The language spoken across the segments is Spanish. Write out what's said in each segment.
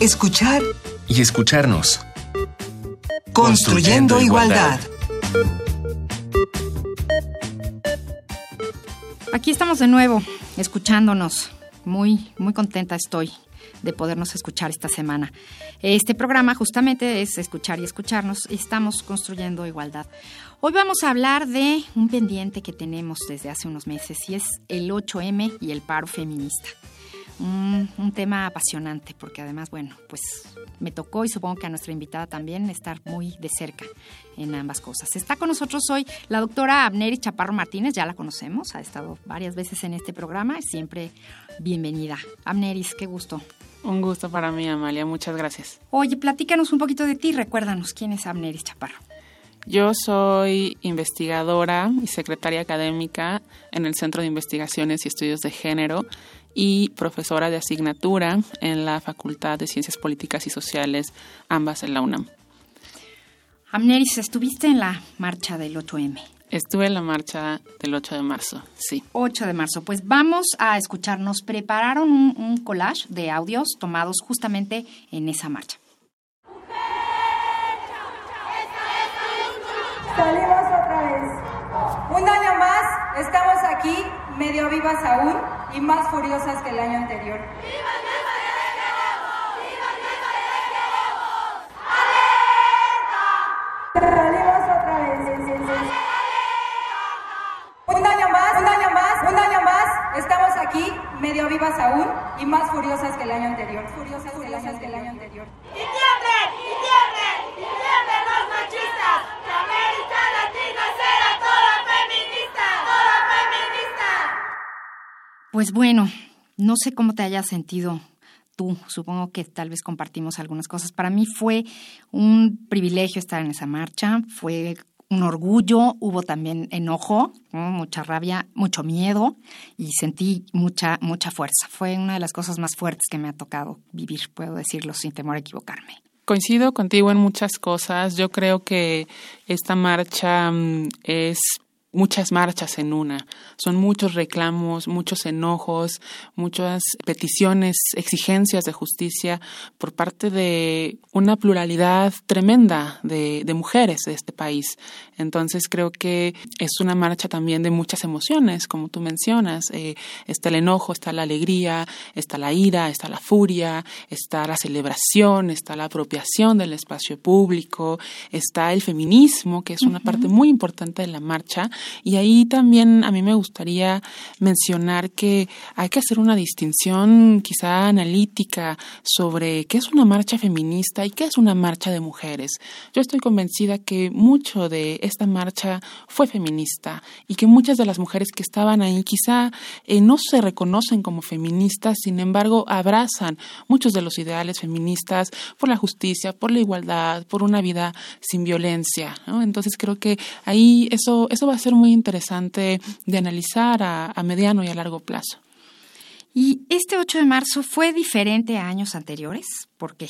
escuchar y escucharnos. Construyendo, igualdad. Aquí estamos de nuevo, escuchándonos. Muy, muy contenta estoy de podernos escuchar esta semana. Este programa justamente es escuchar y escucharnos. Estamos construyendo igualdad. Hoy vamos a hablar de un pendiente que tenemos desde hace unos meses y es el 8M y el paro feminista. Un, un, tema apasionante porque además, bueno, pues me tocó y supongo que a nuestra invitada también estar muy de cerca en ambas cosas. Está con nosotros hoy la doctora Abneri Chaparro Martínez, ya la conocemos, ha estado varias veces en este programa, siempre bienvenida. Abneris, qué gusto. Un gusto para mí, Amalia, muchas gracias. Oye, platícanos un poquito de ti, recuérdanos, ¿quién es Abneris Chaparro? Yo soy investigadora y secretaria académica en el Centro de Investigaciones y Estudios de Género y profesora de asignatura en la Facultad de Ciencias Políticas y Sociales, ambas en la UNAM. Amneris, estuviste en la marcha del 8M. Estuve en la marcha del 8 de marzo, sí. 8 de marzo. Pues vamos a escucharnos. Prepararon un, un collage de audios tomados justamente en esa marcha. Salimos otra vez. Un año más, estamos aquí, medio vivas aún y más furiosas que el año anterior. Salimos otra vez. Un año más, un año más, un año más, estamos aquí, medio vivas aún y más furiosas que el año anterior. Furiosas, furiosas que el año anterior. Pues bueno, no sé cómo te hayas sentido tú. Supongo que tal vez compartimos algunas cosas. Para mí fue un privilegio estar en esa marcha. Fue un orgullo, hubo también enojo, ¿no? mucha rabia, mucho miedo y sentí mucha, mucha fuerza. Fue una de las cosas más fuertes que me ha tocado vivir, puedo decirlo sin temor a equivocarme. Coincido contigo en muchas cosas. Yo creo que esta marcha mm, es muchas marchas en una. Son muchos reclamos, muchos enojos, muchas peticiones, exigencias de justicia por parte de una pluralidad tremenda de, de, mujeres de este país. Entonces creo que es una marcha también de muchas emociones, como tú mencionas. Eh, está el enojo, está la alegría, está la ira, está la furia, está la celebración, está la apropiación del espacio público, está el feminismo, que es una uh -huh. parte muy importante de la marcha y ahí también a mí me gustaría mencionar que hay que hacer una distinción quizá analítica sobre qué es una marcha feminista y qué es una marcha de mujeres. Yo estoy convencida que mucho de esta marcha fue feminista y que muchas de las mujeres que estaban ahí quizá eh, no se reconocen como feministas, sin embargo abrazan muchos de los ideales feministas por la justicia, por la igualdad, por una vida sin violencia. Entonces creo que ahí eso, eso va a ser muy interesante de analizar a, a, mediano y a largo plazo. ¿Y este 8 de marzo fue diferente a años anteriores? ¿Por qué?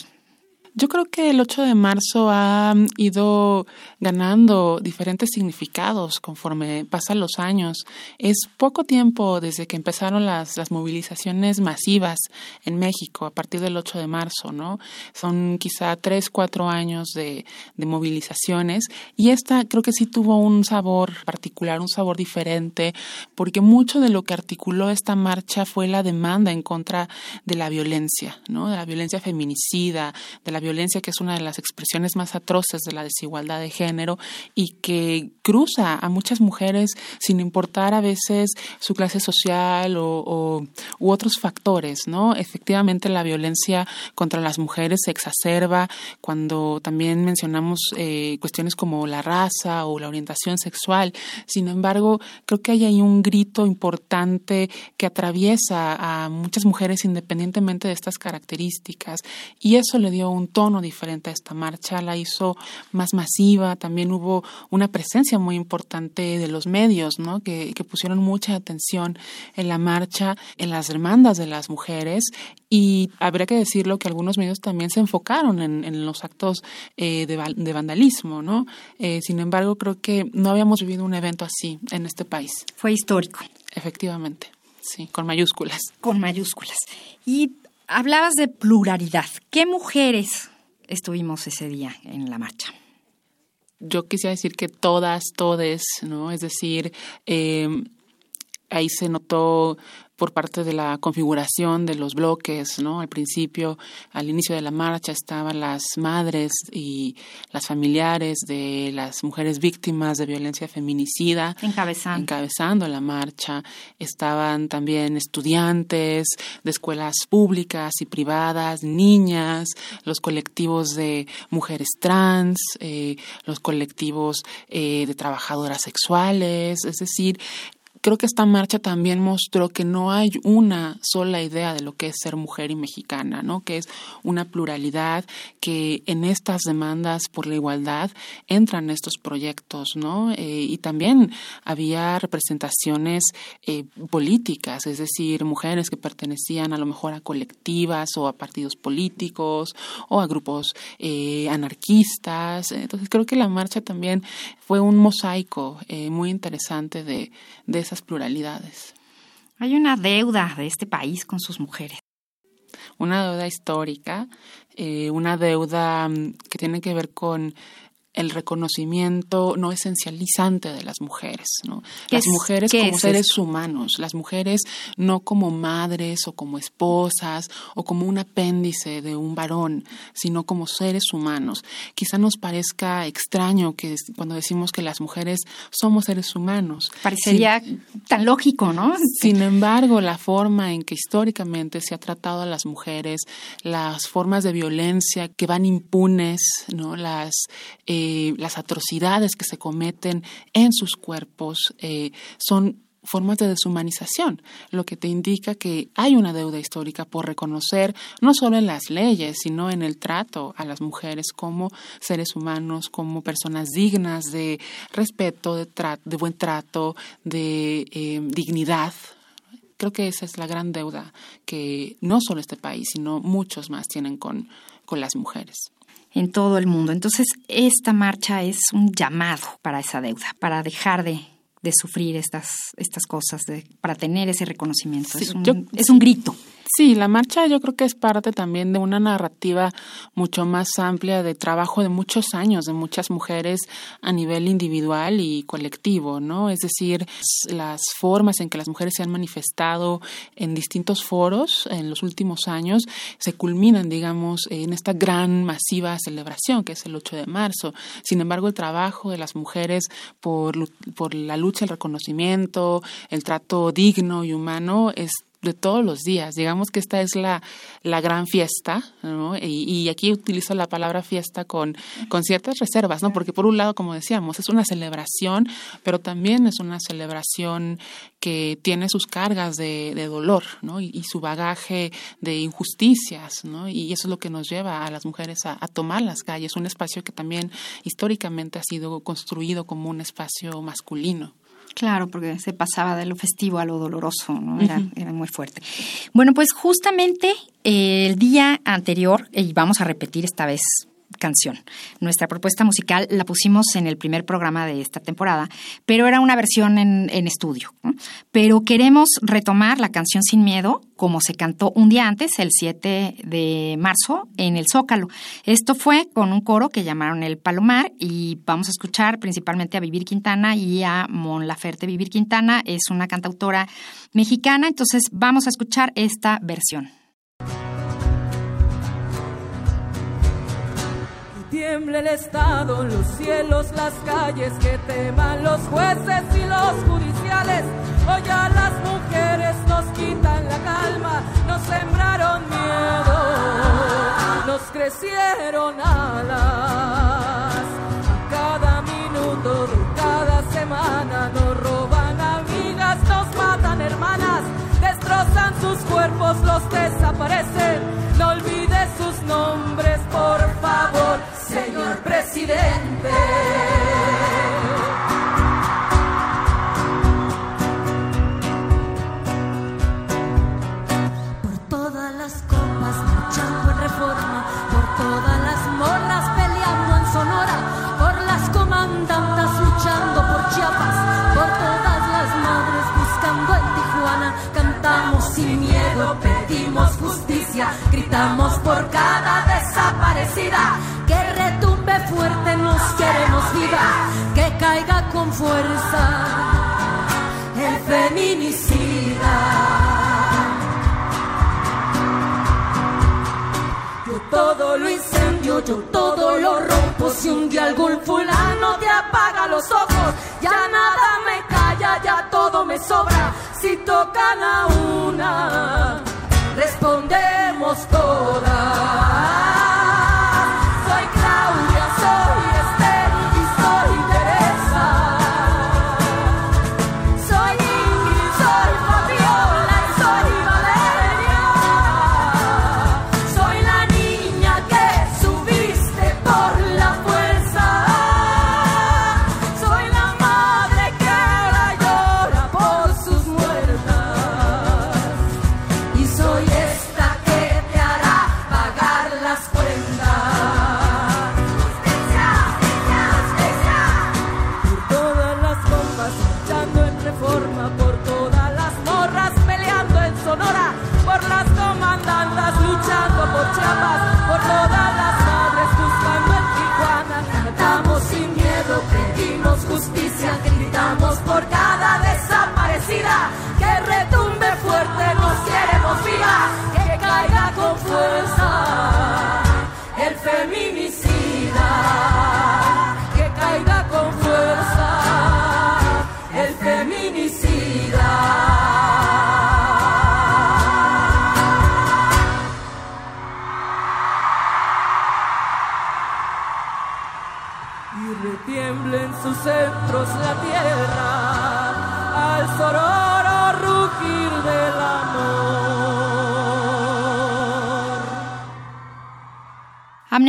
Yo creo que el 8 de marzo ha ido ganando diferentes significados conforme pasan los años. Es poco tiempo desde que empezaron las, las movilizaciones masivas en México a partir del 8 de marzo, ¿no? Son quizá tres, cuatro años de, de movilizaciones y esta creo que sí tuvo un sabor particular, un sabor diferente, porque mucho de lo que articuló esta marcha fue la demanda en contra de la violencia, ¿no? De la violencia feminicida, de la violencia que es una de las expresiones más atroces de la desigualdad de género y que cruza a muchas mujeres sin importar a veces su clase social o, o u otros factores, ¿no? Efectivamente la violencia contra las mujeres se exacerba cuando también mencionamos eh, cuestiones como la raza o la orientación sexual. Sin embargo, creo que hay ahí un grito importante que atraviesa a muchas mujeres independientemente de estas características y eso le dio un tono diferente a esta marcha, la hizo más masiva, también hubo una presencia muy importante de los medios, ¿no? Que, que pusieron mucha atención en la marcha, en las demandas de las mujeres y habría que decirlo que algunos medios también se enfocaron en, en los actos eh, de, de, vandalismo, ¿no? Eh, sin embargo, creo que no habíamos vivido un evento así en este país. Fue histórico. Efectivamente, sí, con mayúsculas. Con mayúsculas. Y hablabas de pluralidad. ¿Qué mujeres estuvimos ese día en la marcha? Yo quisiera decir que todas, todes, ¿no? Es decir, eh, ahí se notó por parte de la configuración de los bloques, ¿no? Al principio, al inicio de la marcha estaban las madres y las familiares de las mujeres víctimas de violencia feminicida encabezando, encabezando la marcha. Estaban también estudiantes de escuelas públicas y privadas, niñas, los colectivos de mujeres trans, eh, los colectivos eh, de trabajadoras sexuales, es decir, creo que esta marcha también mostró que no hay una sola idea de lo que es ser mujer y mexicana, ¿no? Que es una pluralidad que en estas demandas por la igualdad entran estos proyectos, ¿no? Eh, y también había representaciones eh, políticas, es decir, mujeres que pertenecían a lo mejor a colectivas o a partidos políticos o a grupos eh, anarquistas. Entonces creo que la marcha también fue un mosaico muy interesante de, de esas pluralidades. Hay una deuda de este país con sus mujeres. Una deuda histórica, eh, una deuda mm, que tiene que ver con el reconocimiento no esencializante de las mujeres, ¿no? Las mujeres como seres humanos, las mujeres no como madres o como esposas o como un apéndice de un varón, sino como seres humanos. Quizá nos parezca extraño que cuando decimos que las mujeres somos seres humanos. Parecería tan lógico, ¿no? Sin embargo, la forma en que históricamente se ha tratado a las mujeres, las formas de violencia que van impunes, ¿no? Las eh, eh, las atrocidades que se cometen en sus cuerpos eh, son formas de deshumanización, lo que te indica que hay una deuda histórica por reconocer no solo en las leyes, sino en el trato a las mujeres como seres humanos, como personas dignas de respeto, de, de buen trato, de eh, dignidad. Creo que esa es la gran deuda que no solo este país, sino muchos más tienen con, con las mujeres en todo el mundo. Entonces, esta marcha es un llamado para esa deuda, para dejar de, sufrir estas, estas cosas, de, para tener ese reconocimiento. es, un, es un grito. Sí, la marcha yo creo que es parte también de una narrativa mucho más amplia de trabajo de muchos años de muchas mujeres a nivel individual y colectivo, ¿no? Es decir, las formas en que las mujeres se han manifestado en distintos foros en los últimos años se culminan, digamos, en esta gran masiva celebración que es el 8 de marzo. Sin embargo, el trabajo de las mujeres por, por la lucha, el reconocimiento, el trato digno y humano es de todos los días. Digamos que esta es la, la gran fiesta, y, aquí utilizo la palabra fiesta con, con ciertas reservas, ¿no? porque por un lado, como decíamos, es una celebración, pero también es una celebración que tiene sus cargas de, de dolor ¿no? y, su bagaje de injusticias, ¿no? y eso es lo que nos lleva a las mujeres a tomar las calles, un espacio que también históricamente ha sido construido como un espacio masculino. Claro, porque se pasaba de lo festivo a lo doloroso, ¿no? Era, era muy fuerte. Bueno, pues justamente eh, el día anterior, y vamos a repetir esta vez canción. Nuestra propuesta musical la pusimos en el primer programa de esta temporada, pero era una versión en, estudio. Pero queremos retomar la canción Sin Miedo como se cantó un día antes, el 7 de marzo, en el Zócalo. Esto fue con un coro que llamaron el Palomar y vamos a escuchar principalmente a Vivir Quintana y a Mon Laferte. Vivir Quintana es una cantautora mexicana, entonces vamos a escuchar esta versión. El Estado, los cielos, las calles, que teman los jueces y los judiciales. Hoy a las mujeres nos quitan la calma, nos sembraron miedo, nos crecieron alas. cada minuto cada semana nos roban amigas, nos matan hermanas, destrozan sus cuerpos, los desaparecen. No olvides sus nombres, por favor señor presidente.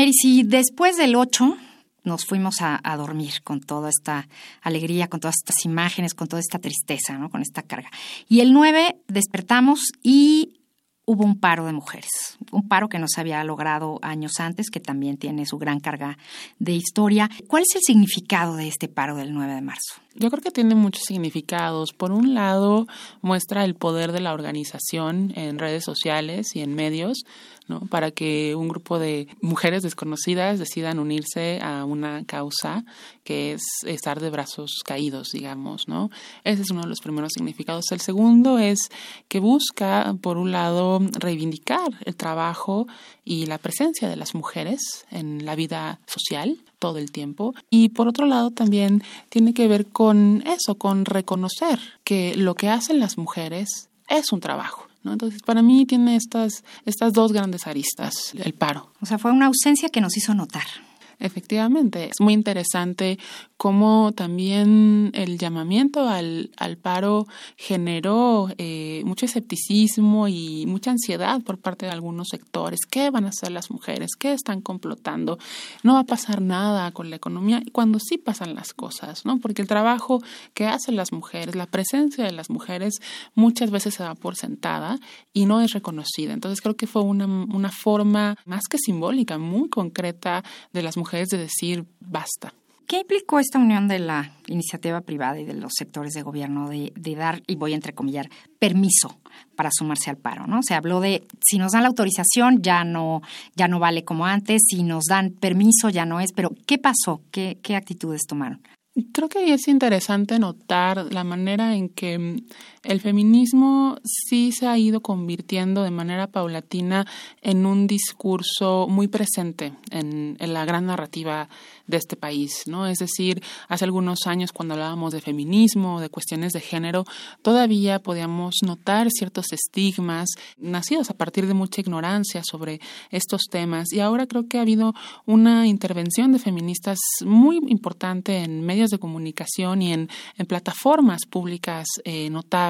Y si después del 8 nos fuimos a, dormir con toda esta alegría, con todas estas imágenes, con toda esta tristeza, ¿no? con esta carga. Y el 9 despertamos y hubo un paro de mujeres, un paro que no se había logrado años antes, que también tiene su gran carga de historia. ¿Cuál es el significado de este paro del 9 de marzo? Yo creo que tiene muchos significados. Por un lado, muestra el poder de la organización en redes sociales y en medios, ¿no? Para que un grupo de mujeres desconocidas decidan unirse a una causa que es estar de brazos caídos, digamos, ¿no? Ese es uno de los primeros significados. El segundo es que busca, por un lado, reivindicar el trabajo y la presencia de las mujeres en la vida social todo el tiempo. Y por otro lado también tiene que ver con eso, con reconocer que lo que hacen las mujeres es un trabajo. ¿no? Entonces, para mí tiene estas, estas dos grandes aristas, el paro. O sea, fue una ausencia que nos hizo notar. Efectivamente, es muy interesante cómo también el llamamiento al, al paro generó eh, mucho escepticismo y mucha ansiedad por parte de algunos sectores. ¿Qué van a hacer las mujeres? ¿Qué están complotando? No va a pasar nada con la economía cuando sí pasan las cosas, ¿no? Porque el trabajo que hacen las mujeres, la presencia de las mujeres muchas veces se da por sentada y no es reconocida. Entonces creo que fue una, una forma más que simbólica, muy concreta de las mujeres de decir basta. ¿Qué implicó esta unión de la iniciativa privada y de los sectores de gobierno de, dar, y voy a entrecomillar, permiso para sumarse al paro? ¿no? Se habló de si nos dan la autorización ya no, ya no vale como antes, si nos dan permiso ya no es, pero ¿qué pasó? ¿Qué, qué actitudes tomaron? Creo que es interesante notar la manera en que el feminismo sí se ha ido convirtiendo de manera paulatina en un discurso muy presente en, la gran narrativa de este país, ¿no? Es decir, hace algunos años cuando hablábamos de feminismo, de cuestiones de género, todavía podíamos notar ciertos estigmas nacidos a partir de mucha ignorancia sobre estos temas y ahora creo que ha habido una intervención de feministas muy importante en medios de comunicación y en, plataformas públicas eh, notables.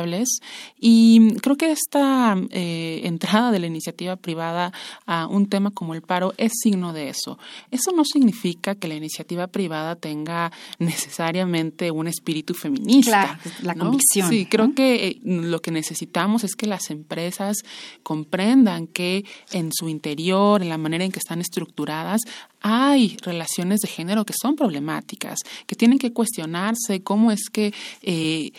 Y creo que esta eh, entrada de la iniciativa privada a un tema como el paro es signo de eso. Eso no significa que la iniciativa privada tenga necesariamente un espíritu feminista. la convicción. Sí, creo que eh, lo que necesitamos es que las empresas comprendan que en su interior, en la manera en que están estructuradas, hay relaciones de género que son problemáticas, que tienen que cuestionarse cómo es que eh,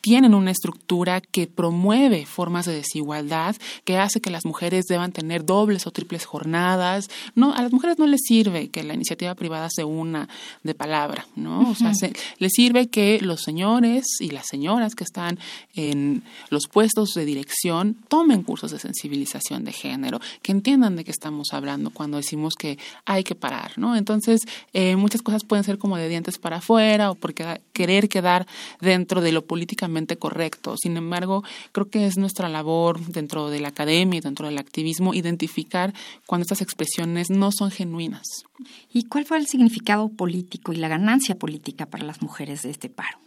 tienen una estructura que promueve formas de desigualdad, que hace que las mujeres deban tener dobles o triples jornadas. No, a las mujeres no les sirve que la iniciativa privada se una de palabra, ¿no? O sea, les sirve que los señores y las señoras que están en los puestos de dirección tomen cursos de sensibilización de género, que entiendan de qué estamos hablando cuando decimos que hay que parar, ¿no? Entonces, eh, muchas cosas pueden ser como de dientes para afuera o porque querer quedar dentro de lo políticamente correcto. Sin embargo, creo que es nuestra labor dentro de la academia y dentro del activismo identificar cuando estas expresiones no son genuinas. ¿Y cuál fue el significado político y la ganancia política para las mujeres de este paro?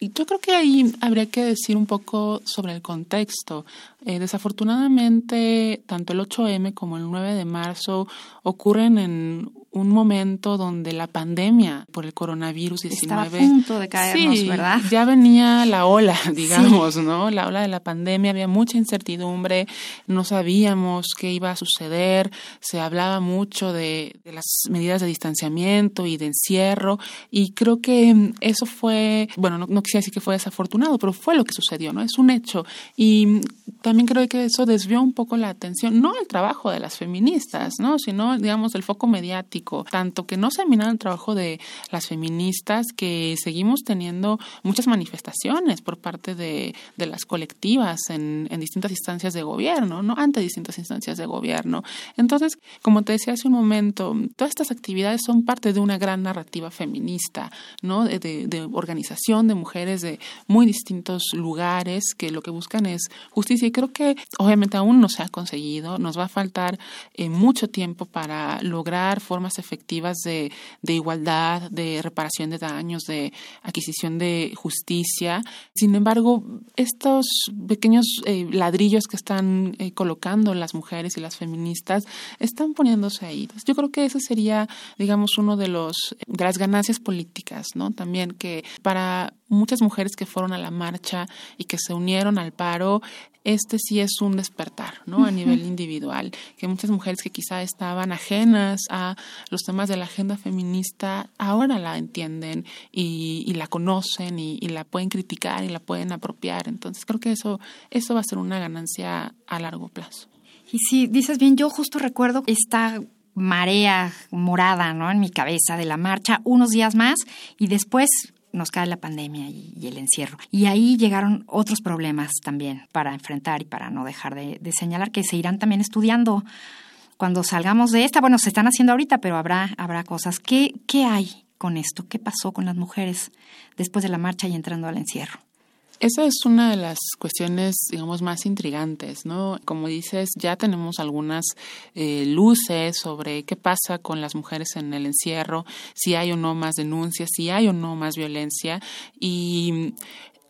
Y yo creo que ahí habría que decir un poco sobre el contexto. Eh, desafortunadamente, tanto el 8M como el 9 de marzo ocurren en un momento donde la pandemia por el coronavirus 19 estaba a punto de caernos, ¿verdad? Ya venía la ola, digamos, ¿no? La ola de la pandemia, había mucha incertidumbre, no sabíamos qué iba a suceder, se hablaba mucho de, de las medidas de distanciamiento y de encierro y creo que eso fue, bueno, no, no quisiera decir que fue desafortunado, pero fue lo que sucedió, ¿no? Es un hecho y también creo que eso desvió un poco la atención, no al trabajo de las feministas, ¿no? Sino, digamos, el foco mediático tanto que no se minado el trabajo de las feministas, que seguimos teniendo muchas manifestaciones por parte de, de las colectivas en, en, distintas instancias de gobierno, ¿no? Ante distintas instancias de gobierno. Entonces, como te decía hace un momento, todas estas actividades son parte de una gran narrativa feminista, ¿no? De, de, de organización de mujeres de muy distintos lugares que lo que buscan es justicia. Y creo que obviamente aún no se ha conseguido, nos va a faltar eh, mucho tiempo para lograr formas efectivas de, de, igualdad, de reparación de daños, de adquisición de justicia. Sin embargo, estos pequeños eh, ladrillos que están eh, colocando las mujeres y las feministas están poniéndose ahí. yo creo que ese sería, digamos, uno de los de las ganancias políticas, ¿no? También que para muchas mujeres que fueron a la marcha y que se unieron al paro, este sí es un despertar, ¿no? A nivel individual, que muchas mujeres que quizá estaban ajenas a los temas de la agenda feminista, ahora la entienden y, la conocen y, la pueden criticar y la pueden apropiar. Entonces creo que eso, eso va a ser una ganancia a largo plazo. Y si dices bien, yo justo recuerdo esta marea morada, ¿no? En mi cabeza de la marcha, unos días más y después nos cae la pandemia y, el encierro. Y ahí llegaron otros problemas también para enfrentar y para no dejar de, de, señalar que se irán también estudiando cuando salgamos de esta. Bueno, se están haciendo ahorita, pero habrá, habrá cosas. ¿Qué, ¿Qué hay con esto? ¿Qué pasó con las mujeres después de la marcha y entrando al encierro? Esa es una de las cuestiones, digamos, más intrigantes, ¿no? Como dices, ya tenemos algunas eh, luces sobre qué pasa con las mujeres en el encierro, si hay o no más denuncias, si hay o no más violencia. Y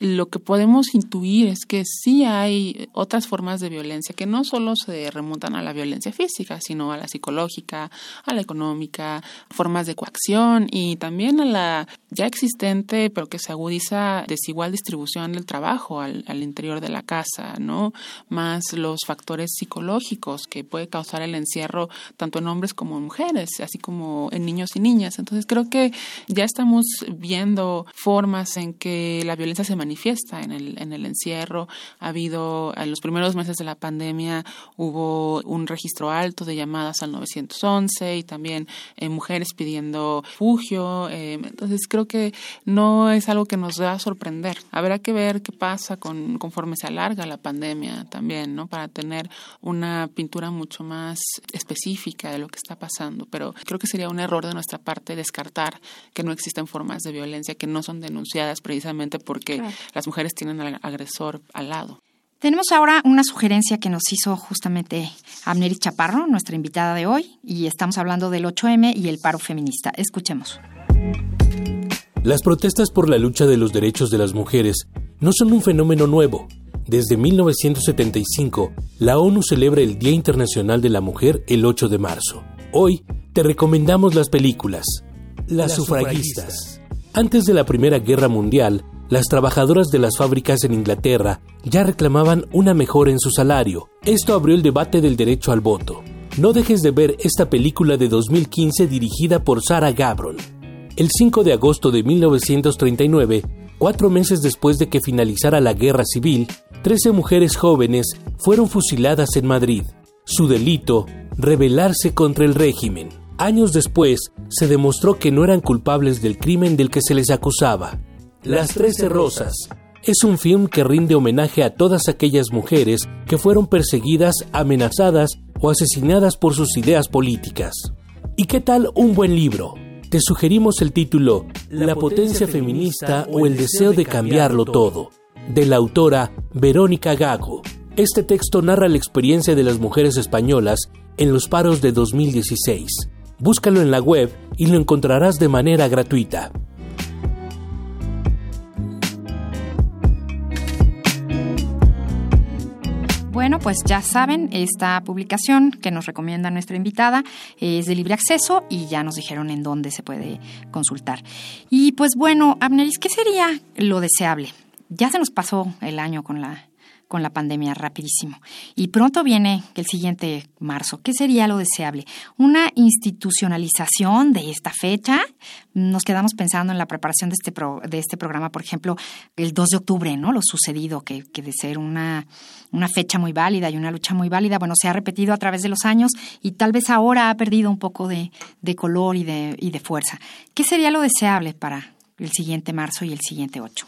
lo que podemos intuir es que sí hay otras formas de violencia que no solo se remontan a la violencia física, sino a la psicológica, a la económica, formas de coacción y también a la ya existente, pero que se agudiza desigual distribución del trabajo al, interior de la casa, ¿no? Más los factores psicológicos que puede causar el encierro tanto en hombres como en mujeres, así como en niños y niñas. Entonces creo que ya estamos viendo formas en que la violencia se manifiesta manifiesta en el, en el encierro. Ha habido, en los primeros meses de la pandemia, hubo un registro alto de llamadas al 911 y también eh, mujeres pidiendo refugio. Eh, entonces, creo que no es algo que nos va a sorprender. Habrá que ver qué pasa con, conforme se alarga la pandemia también, ¿no? Para tener una pintura mucho más específica de lo que está pasando. Pero creo que sería un error de nuestra parte descartar que no existen formas de violencia que no son denunciadas precisamente porque las mujeres tienen al agresor al lado. Tenemos ahora una sugerencia que nos hizo justamente Amneris Chaparro, nuestra invitada de hoy, y estamos hablando del 8M y el paro feminista. Escuchemos. Las protestas por la lucha de los derechos de las mujeres no son un fenómeno nuevo. Desde 1975, la ONU celebra el Día Internacional de la Mujer el 8 de marzo. Hoy te recomendamos las películas Las, las sufragistas. sufragistas. Antes de la Primera Guerra Mundial, las trabajadoras de las fábricas en Inglaterra ya reclamaban una mejora en su salario. Esto abrió el debate del derecho al voto. No dejes de ver esta película de 2015 dirigida por Sarah Gabron. El 5 de agosto de 1939, Cuatro meses después de que finalizara la guerra civil, 13 mujeres jóvenes fueron fusiladas en Madrid. Su delito, rebelarse contra el régimen. Años después, se demostró que no eran culpables del crimen del que se les acusaba. Las Trece Rosas es un film que rinde homenaje a todas aquellas mujeres que fueron perseguidas, amenazadas o asesinadas por sus ideas políticas. ¿Y qué tal un buen libro? Te sugerimos el título La potencia feminista o el deseo de cambiarlo todo, de la autora Verónica Gago. Este texto narra la experiencia de las mujeres españolas en los paros de 2016. Búscalo en la web y lo encontrarás de manera gratuita. Bueno, pues ya saben, esta publicación que nos recomienda nuestra invitada es de libre acceso y ya nos dijeron en dónde se puede consultar. Y pues bueno, Abneris, ¿qué sería lo deseable? Ya se nos pasó el año con la con la pandemia rapidísimo. Y pronto viene el siguiente marzo. ¿Qué sería lo deseable? Una institucionalización de esta fecha. Nos quedamos pensando en la preparación de este, de este programa, por ejemplo, el 2 de octubre, ¿no? Lo sucedido, que, que de ser una, una fecha muy válida y una lucha muy válida, bueno, se ha repetido a través de los años y tal vez ahora ha perdido un poco de, de color y de, y de fuerza. ¿Qué sería lo deseable para el siguiente marzo y el siguiente 8?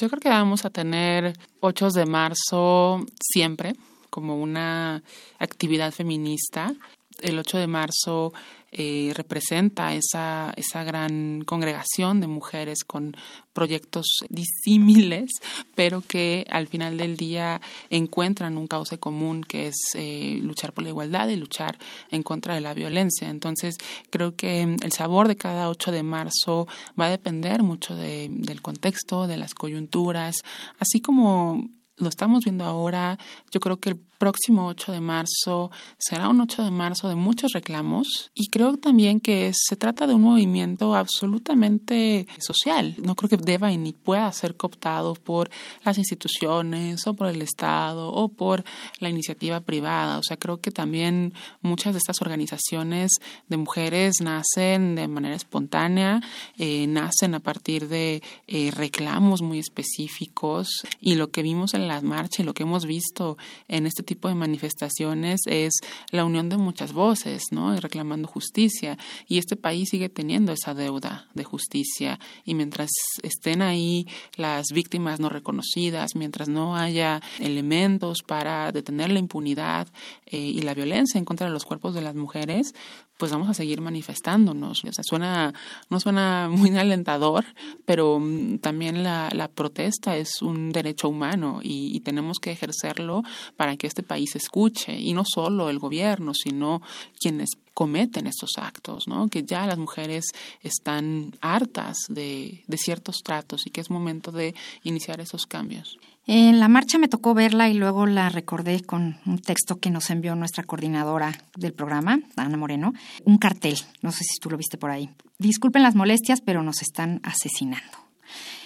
Yo creo que vamos a tener 8 de marzo siempre como una actividad feminista. El 8 de marzo eh, representa esa, esa gran congregación de mujeres con proyectos disímiles, pero que al final del día encuentran un cauce común que es eh, luchar por la igualdad y luchar en contra de la violencia. Entonces, creo que el sabor de cada 8 de marzo va a depender mucho de, del contexto, de las coyunturas, así como lo estamos viendo ahora. Yo creo que el próximo 8 de marzo será un 8 de marzo de muchos reclamos y creo también que se trata de un movimiento absolutamente social. No creo que deba ni pueda ser cooptado por las instituciones o por el Estado o por la iniciativa privada. O sea, creo que también muchas de estas organizaciones de mujeres nacen de manera espontánea, eh, nacen a partir de eh, reclamos muy específicos y lo que vimos en la marcha y lo que hemos visto en este tipo de manifestaciones es la unión de muchas voces, ¿no? Y reclamando justicia. Y este país sigue teniendo esa deuda de justicia. Y mientras estén ahí las víctimas no reconocidas, mientras no haya elementos para detener la impunidad eh, y la violencia en contra de los cuerpos de las mujeres, pues vamos a seguir manifestándonos. O sea, suena, no suena muy alentador, pero mm, también la, la protesta es un derecho humano y, y, tenemos que ejercerlo para que este país escuche, y no solo el gobierno, sino quienes cometen estos actos, ¿no? que ya las mujeres están hartas de, de ciertos tratos y que es momento de iniciar esos cambios. En la marcha me tocó verla y luego la recordé con un texto que nos envió nuestra coordinadora del programa, Ana Moreno, un cartel, no sé si tú lo viste por ahí. Disculpen las molestias, pero nos están asesinando.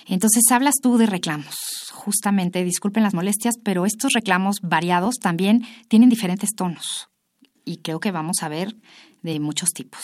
Entonces hablas tú de reclamos. Justamente, disculpen las molestias, pero estos reclamos variados también tienen diferentes tonos. Y creo que vamos a ver de muchos tipos.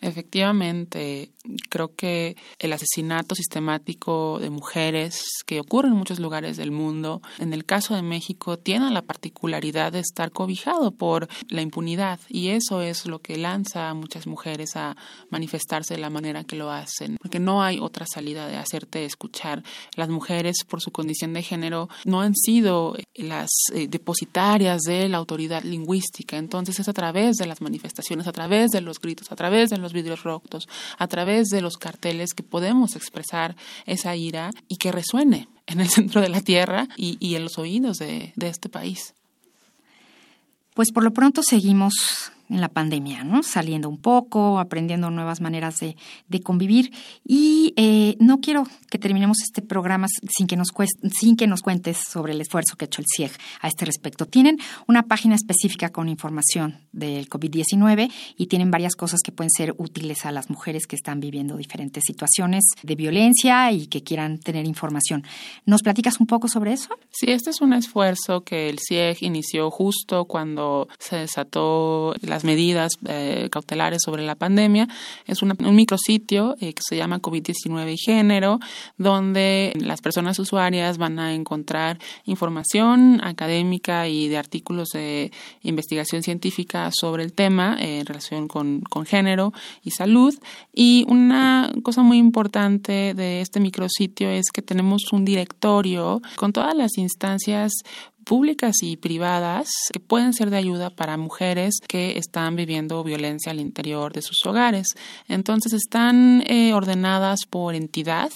Efectivamente, creo que el asesinato sistemático de mujeres que ocurre en muchos lugares del mundo, en el caso de México, tiene la particularidad de estar cobijado por la impunidad y eso es lo que lanza a muchas mujeres a manifestarse de la manera que lo hacen, porque no hay otra salida de hacerte escuchar. Las mujeres, por su condición de género, no han sido las eh, depositarias de la autoridad lingüística, entonces es a través de las manifestaciones, a través de los gritos, a través de los vidrios rotos, a través de los carteles que podemos expresar esa ira y que resuene en el centro de la tierra y, en los oídos de este país. Pues por lo pronto seguimos en la pandemia, ¿no? Saliendo un poco, aprendiendo nuevas maneras de, de convivir. Y eh, no quiero que terminemos este programa sin que, nos sin que nos cuentes sobre el esfuerzo que ha hecho el CIEG a este respecto. Tienen una página específica con información del COVID-19 y tienen varias cosas que pueden ser útiles a las mujeres que están viviendo diferentes situaciones de violencia y que quieran tener información. ¿Nos platicas un poco sobre eso? Sí, este es un esfuerzo que el CIEG inició justo cuando se desató la medidas eh, cautelares sobre la pandemia. Es un micrositio eh, que se llama COVID-19 y género, donde las personas usuarias van a encontrar información académica y de artículos de investigación científica sobre el tema en relación con, con género y salud. Y una cosa muy importante de este micrositio es que tenemos un directorio con todas las instancias públicas y privadas que pueden ser de ayuda para mujeres que están viviendo violencia al interior de sus hogares. Entonces están eh, ordenadas por entidad,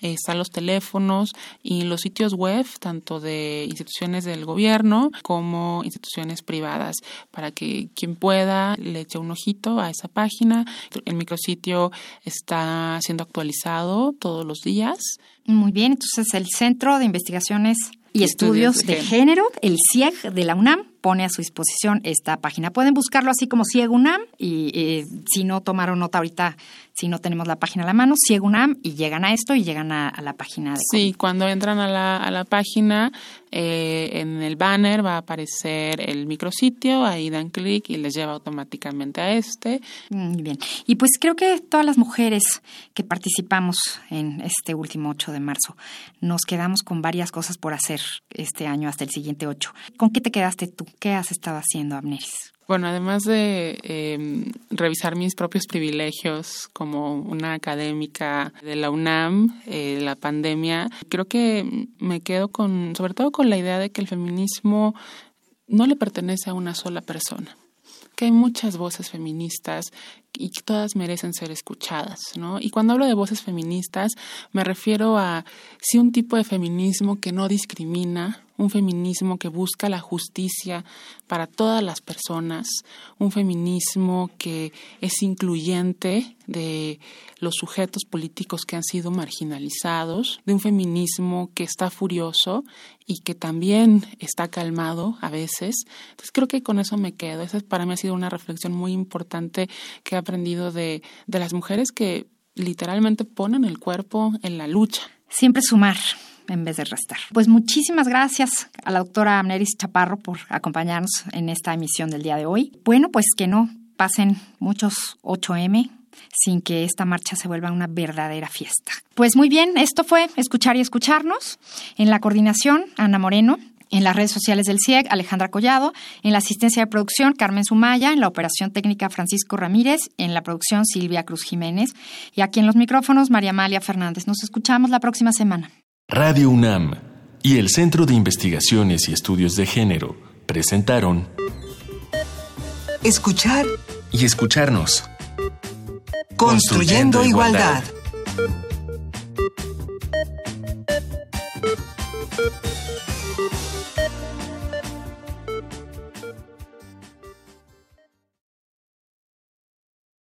eh, están los teléfonos y los sitios web, tanto de instituciones del gobierno como instituciones privadas, para que quien pueda le eche un ojito a esa página. El micrositio está siendo actualizado todos los días. Muy bien, entonces el Centro de Investigaciones y Estudios, de, género. el CIEG de la UNAM, pone a su disposición esta página. Pueden buscarlo así como CIEG UNAM y eh, si no tomaron nota ahorita, si no tenemos la página a la mano, CIEG UNAM y llegan a esto y llegan a, la página de Sí, cuando entran a la, a la página, eh, en el banner va a aparecer el micrositio, ahí dan clic y les lleva automáticamente a este. Muy bien. Y pues creo que todas las mujeres que participamos en este último 8 de marzo nos quedamos con varias cosas por hacer este año hasta el siguiente 8. ¿Con qué te quedaste tú? ¿Qué has estado haciendo, Amneris? Bueno, además de em, revisar mis propios privilegios como una académica de la UNAM, eh, la pandemia, creo que me quedo con, sobre todo con la idea de que el feminismo no le pertenece a una sola persona que hay muchas voces feministas y todas merecen ser escuchadas, ¿no? Y cuando hablo de voces feministas, me refiero a sí un tipo de feminismo que no discrimina, un feminismo que busca la justicia para todas las personas, un feminismo que es incluyente de los sujetos políticos que han sido marginalizados, de un feminismo que está furioso y que también está calmado a veces. Entonces creo que con eso me quedo. Esa para mí ha sido una reflexión muy importante que aprendido de, de las mujeres que literalmente ponen el cuerpo en la lucha. Siempre sumar en vez de restar. Pues muchísimas gracias a la doctora Amneris Chaparro por acompañarnos en esta emisión del día de hoy. Bueno, pues que no pasen muchos 8M sin que esta marcha se vuelva una verdadera fiesta. Pues muy bien, esto fue Escuchar y Escucharnos. En la coordinación, Ana Moreno. En las redes sociales del CIEG, Alejandra Collado. En la asistencia de producción, Carmen Sumaya. En la operación técnica, Francisco Ramírez. En la producción, Silvia Cruz Jiménez. Y aquí en los micrófonos, María Amalia Fernández. Nos escuchamos la próxima semana. Radio UNAM y el Centro de Investigaciones y Estudios de Género presentaron Escuchar y escucharnos. Construyendo, igualdad.